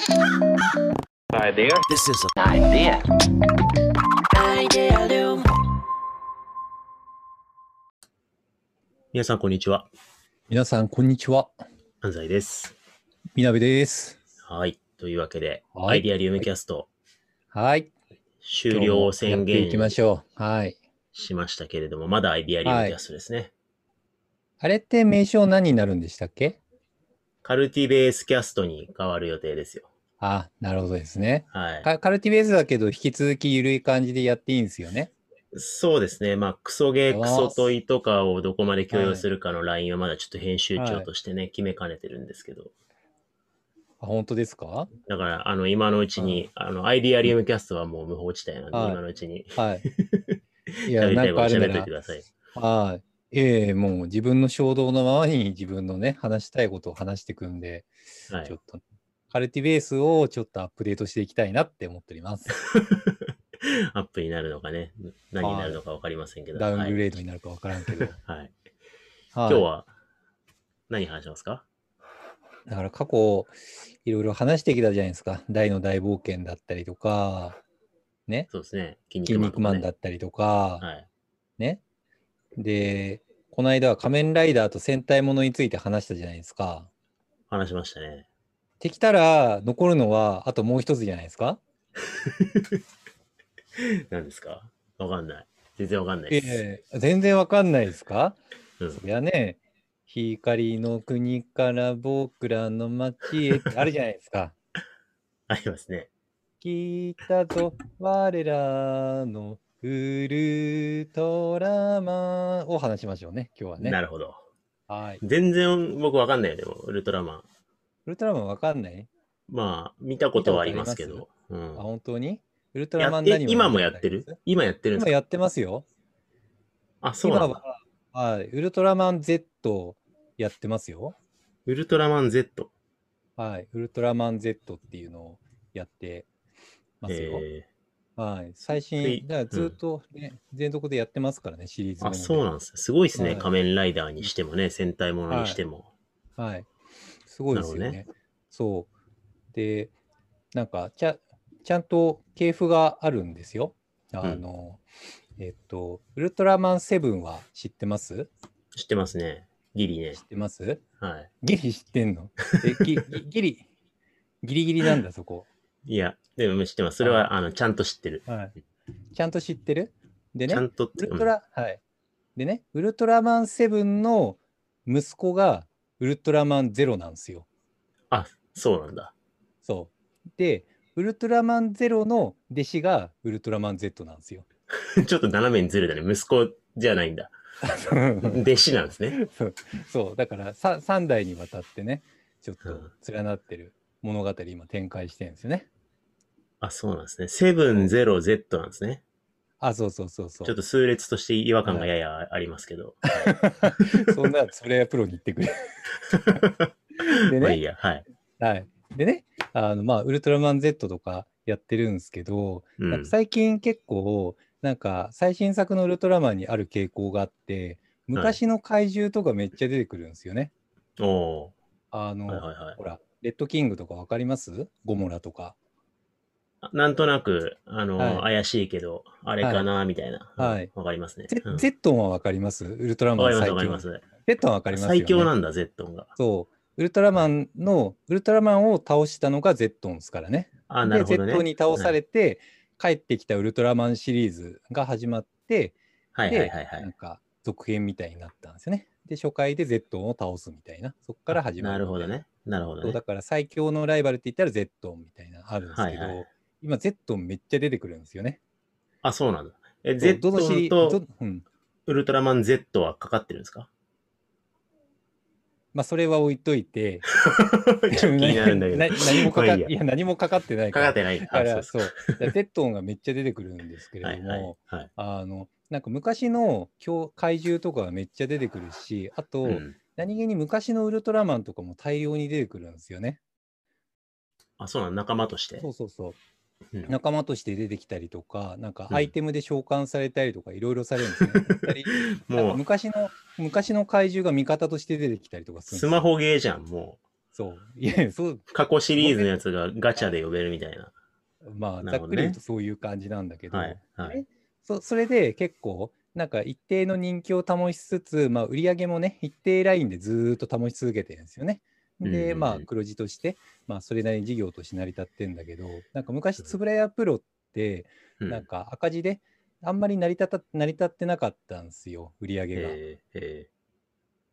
Idea. This is an idea. Idea 皆さん、こんにちは。皆さん、こんにちは。安西です。みなべです。はい。というわけで、はいアイディアリウムキャストはい。終了を宣今日もやっていきま言しょう。はい。しましたけれども、まだアイディアリウムキャストですね。あれって名称何になるんでしたっけ？カルティベースキャストに変わる予定ですよ。あ、なるほどですね。はい。カカルティベースだけど、引き続き緩い感じでやっていいんですよね。そうですね。まあ、クソゲー、クソ問いとかをどこまで許容するかのラインはまだちょっと編集長としてね、決めかねてるんですけど。あ、本当ですか？だから、あの、今のうちに、あの、アイディアリウムキャストはもう無法地帯なんで、はい今のうちに。はい。いや、ないんかあるないてく、ださい。はい。ええもう自分の衝動のままに自分のね、話したいことを話していくんで、はいちょ。っと、カルティベースをちょっとアップデートしていきたいなって思っております。アップになるのかね、何になるのかわかりませんけど。ダウンはいグレードになるかわからんけど。はい。はい 今日は何話しますか？だから過去、いろいろ話してきたじゃないですか。大の大冒険だったりとか、ね。そうですね。筋筋肉マンだっったりとか、はい。ね。で、この間は仮面ライダーと戦隊ものについて話したじゃないですか。話しましたね。できたら残るのはあともう一つじゃないですか？何ですか？わかんない。全然わかんないです。ええ全然わかんないですか、うんそりゃね、光の国から僕らの街へってあるじゃないですか。ありますね。来たぞ、我らのウルトラマンを話しましょうね、今日はね。なるほど。はい。全然僕わかんないよ、でも、ウルトラマン。ウルトラマンわかんない？まあ、見たことはありますけど。うんあ、本当に？ウルトラマン何を今もやってる？今やってるんですか？今やってますよ。あ、そうなんだ。今は、はい、ウルトラマン Z やってますよ。ウルトラマン Z。はい、ウルトラマン Z っていうのをやってますよ。えはい、最で新、だからずっとね、全続でやってますからね、シリーズー、あ、そうなんですね。すごいですね。はい仮面ライダーにしてもね、戦隊ものにしても。はい。すごいですよね。なるほそう。で、なんかちゃ、ちゃんと系譜があるんですよ。あうんの、えっと、ウルトラマンセブンは知ってます？知ってますね。ギリね知。ってます？はい。ギリ知ってんの？えギギギリ、ギリギリなんだ、そこ。いや、でも知ってます。それは、あの、ちゃんと知ってる。はい。ちゃんと知ってる？でねちゃ、んとって、ウルトラ、はい。でね、ウルトラマンセブンの息子がウルトラマンゼロなんですよ。あ、そうなんだ。そう。で、ウルトラマンゼロの弟子がウルトラマン Z なんですよ。ちょっと斜めにずれたね。息子じゃないんだ。弟子なんですね。そうそう、だからさ3代にわたってね、ちょっとうん連なってる物語今展開してるんですよね。あ、そうなんですね。70Z なんですね。あ、そうそうそうそう。ちょっと数列として違和感がややありますけど。そんな、それはプロに言ってくれ。でね、まあいいや。はい。はい。でね、あの、まあ、ウルトラマン Z とかやってるんですけど、うん。最近結構、なんか最新作のウルトラマンにある傾向があって、昔の怪獣とかめっちゃ出てくるんですよね。おあの、ーはいはいはいほら、レッドキングとかわかります？ゴモラとか。あ。なんとなく、あの、はい怪しいけど、あれかな、みたいな。うんはいわかりますね。ゼうんゼットンはわかります？ウルトラマわかります。わかります。ゼットンはわかりますよ、ね。最強なんだ、ゼットンが。そう。ウルトラマンの、ウルトラマンを倒したのがゼットンですからね。あ、なで、るほどね。ゼットンに倒されて、帰ってきたウルトラマンシリーズが始まって、はいはいはいはい。なんか続編みたいになったんですよね。で、初回でゼットンを倒すみたいな、そこから始まる。なるほど。ね。なるほどねそうだ。から最強のライバルって言ったらゼットンみたいなのあるんですけど、はいはい今ゼットンめっちゃ出てくるんですよね。あ、そうなんだ。え、そうゼッどのシリトンとどうん。ウルトラマン Z はかかってるんですか？まあそれは置いといて、気になるんだけど。な何もかかまあいいや何もかかってないか。からかってない。あ、だからそうゼットンがめっちゃ出てくるんですけれども、はいはいはい。あの、なんか昔の強怪獣とかがめっちゃ出てくるし、あと、うん何気に昔のウルトラマンとかも大量に出てくるんですよね。あ、そうなん仲間として。そうそうそう。うん仲間として出てきたりとか、なんかうんアイテムで召喚されたりとか、いろいろされるんですね。昔の、昔の怪獣が味方として出てきたりとかするスマホゲーじゃん、もそそう。いや、そう、過去シリーズのやつがガチャで呼べるみたいな。まあ、ねざっくり言うとそういう感じなんだけど、はい。はい。でそそれで結構、なんか一定の人気を保ちつつ、まあ、売り上げもね、一定ラインでずーっと保ち続けてるんですよね。で、うんまあ、黒字として、まあ、それなりに事業として成り立ってんだけど、なんか昔、つぶらやプロって、うんなんか赤字で、あんまり成り立た成り立ってなかったんですよ、売り上げが。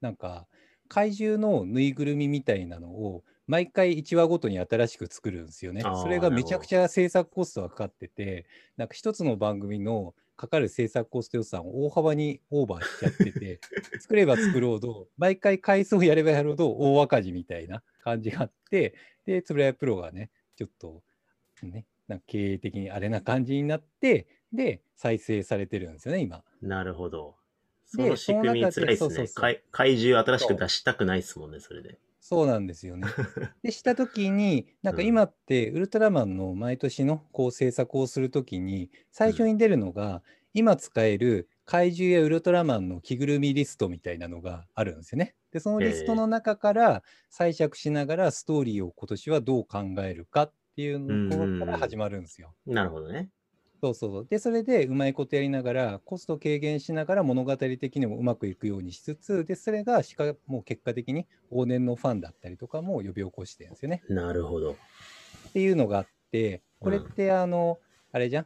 なんか、怪獣のぬいぐるみみたいなのを、毎回1話ごとに新しく作るんですよね。それがめちゃくちゃ制作コストがかかってて、なんか一つの番組のかかる制作コスト予算を大幅にオーバーしちゃってて、作れば作ろうと、毎回回数をやればやるほど大赤字みたいな感じがあって、で、つぶらやプロがね、ちょっと、ね、なんか経営的にあれな感じになって、で、再生されてるんですよね、今。ーなるほど。そでの仕組みつらいですね。怪獣新しく出したくないですもんね、それで。そうなんですよね。で、したときに、なんかうん今って、ウルトラマンの毎年のこう制作をするときに、最初に出るのが、今使える怪獣やウルトラマンの着ぐるみリストみたいなのがあるんですよね。で、そのリストの中から giải 釈しながら、ストーリーを今年はどう考えるかっていうのところから始まるんですよ。なるほどね。そうそうそう。で、それでうまいことやりながら、コスト軽減しながら物語的にもうまくいくようにしつつ、で、それがしかもう結果的に往年のファンだったりとかも呼び起こしてるんですよね。なるほど。っていうのがあって、これっうんてあの、あれじゃん？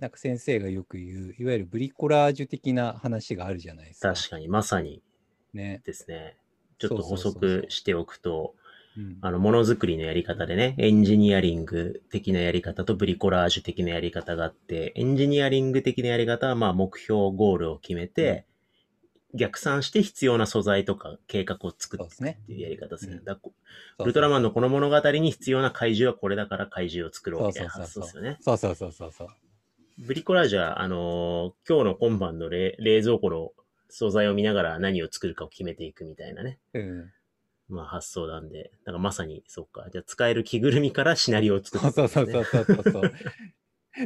なんか先生がよく言う、いわゆるブリコラージュ的な話があるじゃないですか。確かに、まさにね。ですね。ちょっと補足しておくと、うんあの、ものづくりのやり方でね、エンジニアリング的なやり方とブリコラージュ的なやり方があって、エンジニアリング的なやり方は、まあ、目標、ゴールを決めて、逆算して必要な素材とか計画を作ってっていうやり方ですね。うんだこそうウルトラマンのこの物語に必要な怪獣はこれだから怪獣を作ろうみたいなそうそうそう発想ですよね。そうそうそうそうそう。ブリコラージュは、あのー今日の今晩の冷冷蔵庫の素材を見ながら何を作るかを決めていくみたいなね。うん。まあ発想なんで、だからまさに、そっか。じゃあ使える着ぐるみからシナリオを作ってそいうくんですねそうそうそうそうそう。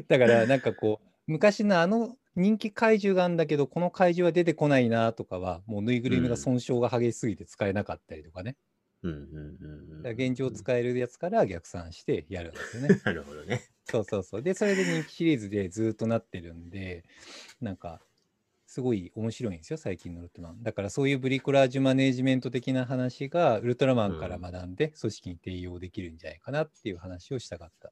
だからなんかこう昔のあの人気怪獣があるんだけどこの怪獣は出てこないなとかはもうぬいぐるみが損傷が激しすぎて使えなかったりとかね。うんうんうん現状使えるやつから逆算してやるんですよね。なるほどね。そうそうそう。でそれで人気シリーズでずっとなってるんでなんかすごい面白いんですよ最近のウルトラマン。だからそういうブリコラージュマネージメント的な話がウルトラマンから学んで組織に転用できるんじゃないかなっていう話をしたかった。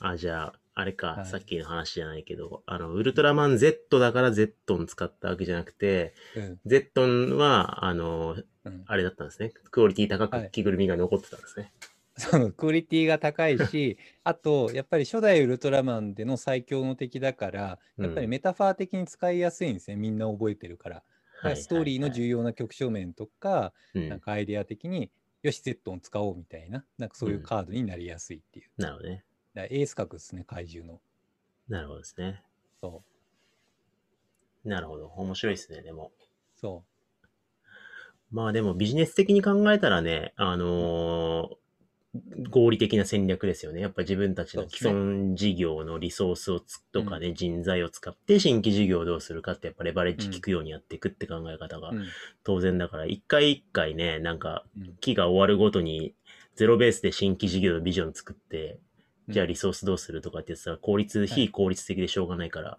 あ、じゃあ、あれか、はいさっきの話じゃないけど、あの、ウルトラマン Z だから Z ン使ったわけじゃなくて、うん。Z ンは、あの、うんあれだったんですね。クオリティ高はいく着ぐるみが残ってたんですね。そのクオリティが高いし、あと、やっぱり初代ウルトラマンでの最強の敵だから、やっぱりメタファー的に使いやすいんですね、みんな覚えてるから。だからストーリーの重要な局所面とか、なんかアイデア的に、よし、ゼットン使おうみたいな、なんかそういうカードになりやすいっていう。なるほどね。だエース格ですね、怪獣の。なるほどですね。そなるほど。面白いですね、でも。う、そまあでもビジネス的に考えたらね、あのー合理的な戦略ですよね。やっぱ自分たちの既存事業のリソースをつとかね、人材を使って新規事業をどうするかってやっぱレバレッジ効くようにやっていくって考え方が。当然だから、一回一回ね、なんかうん期が終わるごとにゼロベースで新規事業のビジョン作って、うんじゃあリソースどうするとかって言ってたら効率、い非効率的でしょうがないから、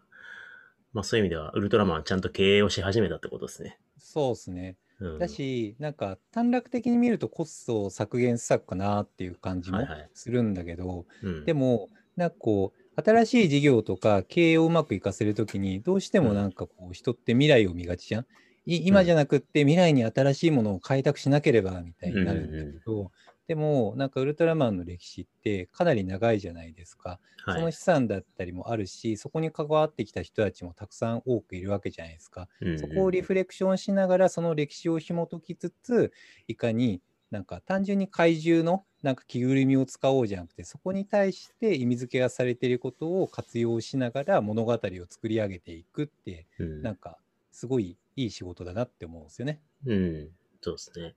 まあそういう意味ではウルトラマンはちゃんと経営をし始めたってことですね。そうですね。うん、だし、なんか短絡的に見るとコスト削減策かなっていう感じもはいはい。するんだけど、うん、でも、なんかこう、新しい事業とか経営をうまくいかせるときに、どうしてもなんかこう、人って未来を見がちじゃん。い今じゃなくって未来に新しいものを開拓しなければみたいになるんだけど、でも、なんかウルトラマンの歴史ってかなり長いじゃないですか。はい、その資産だったりもあるし、そこに関わってきた人たちもたくさん多くいるわけじゃないですか。うんうんそこをリフレクションしながら、その歴史を紐解きつつ、いかになんか単純に怪獣のなんか着ぐるみを使おうじゃなくて、そこに対して意味付けがされていることを活用しながら物語を作り上げていくって、うんなんかすごいいい仕事だなって思うんですよね。うん、そうですね。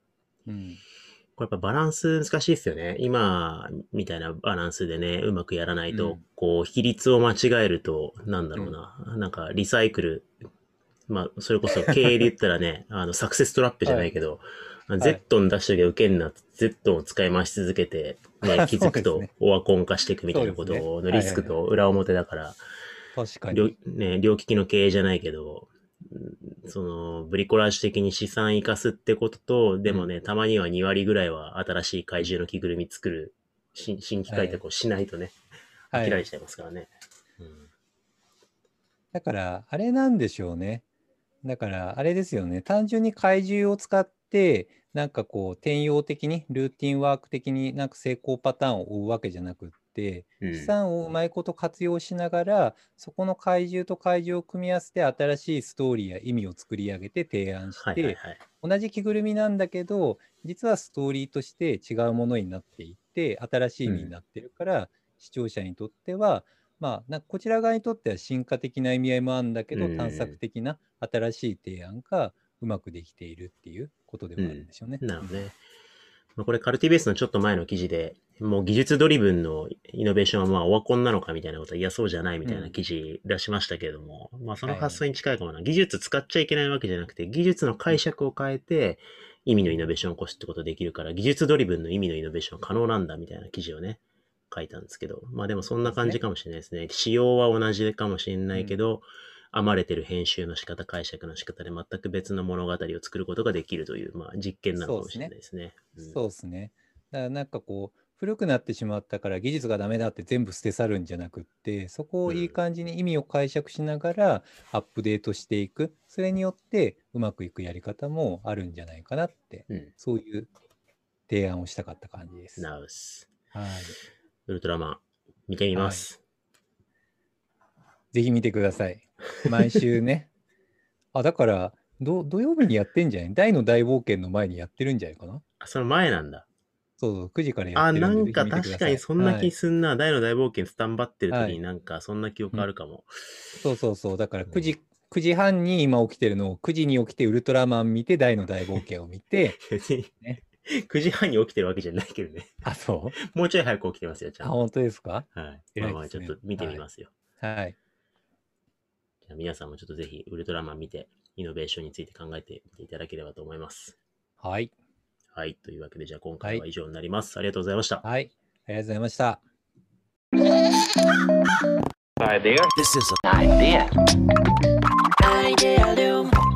うん。これやっぱバランス難しいですよね。今みたいなバランスでね、うまくやらないと、うん。こう、比率を間違えると、なんだろうな、なんかリサイクル、まあ、それこそ経営で言ったらね、あの、サクセストラップじゃないけど、あ Z に出しときゃ受けんな、Z を使い回し続けて、ね、気づくとオワコン化していくみたいなことのリスクと裏表だから、確か両に。ね、両利きの経営じゃないけど、うんその、ブリコラージュ的に資産生かすってことと、でもね、たまには2割ぐらいは新しい怪獣の着ぐるみ作る、新新規開拓をしないとね、はい嫌いしちゃいますからね。うんだから、あれなんでしょうね。だから、あれですよね。単純に怪獣を使って、なんかこう、転用的に、ルーティンワーク的になんか成功パターンを追うわけじゃなくって、うん資産をうまいこと活用しながら、そこの怪獣と怪獣を組み合わせて、新しいストーリーや意味を作り上げて提案して、はいはいはい。同じ着ぐるみなんだけど、実はストーリーとして違うものになっていって、新しい意味になってるから、視聴者にとっては、まあ、こちら側にとっては進化的な意味合いもあるんだけど、うん探索的な新しい提案がうまくできているっていうことではあるんでしょうね。なるほどね。まあ、これ CULTIBASE のちょっと前の記事で、もう技術ドリブンのイノベーションはまあオワコンなのかみたいなことは、いやそうじゃないみたいな記事出しましたけれども、まあその発想に近いかもな。技術使っちゃいけないわけじゃなくて、技術の解釈を変えて意味のイノベーションを起こすってことできるから、技術ドリブンの意味のイノベーションは可能なんだみたいな記事をね、書いたんですけど、まあでもそんな感じかもしれないですね。仕様は同じかもしれないけど、編まれてる編集の仕方、解釈の仕方で全く別の物語を作ることができるという、まあ実験なのかもしれないですね。うんそうですね。だからなんかこう、古くなってしまったから技術がダメだって全部捨て去るんじゃなくって、そこをいい感じに意味を解釈しながらアップデートしていく。それによってうまくいくやり方もあるんじゃないかなって、うん。そういう提案をしたかった感じです。ナウス。はい。ウルトラマン、見てみます。ぜひ見てください。毎週ね。あ、だから、ど土曜日にやってんじゃない？大の大冒険の前にやってるんじゃないかな？あ、その前なんだ。そうそう、9時からやあ、ってるでなんんかぜひ見てください確かにそんなはい気すんな。大の大冒険スタンバってる時はいになんかそんな記憶あるかも。そうそうそう。だからうん9時、9時半に今起きてるのを9時に起きてウルトラマン見て大の大冒険を見て、別 にね9時半に起きてるわけじゃないけどね。あ、そう？もうちょい早く起きてますよ、ちゃあ、んと。本当ですか？はい。偉まあまあ、ちょっと見てみますよ。はい。じゃあ皆さんもちょっとぜひウルトラマン見て、イノベーションについて考えてみていただければと思います。はい。はい。というわけで、じゃあ今回は以上になります。ありがとうございました。はい。ありがとうございました。This is an idea. Idea.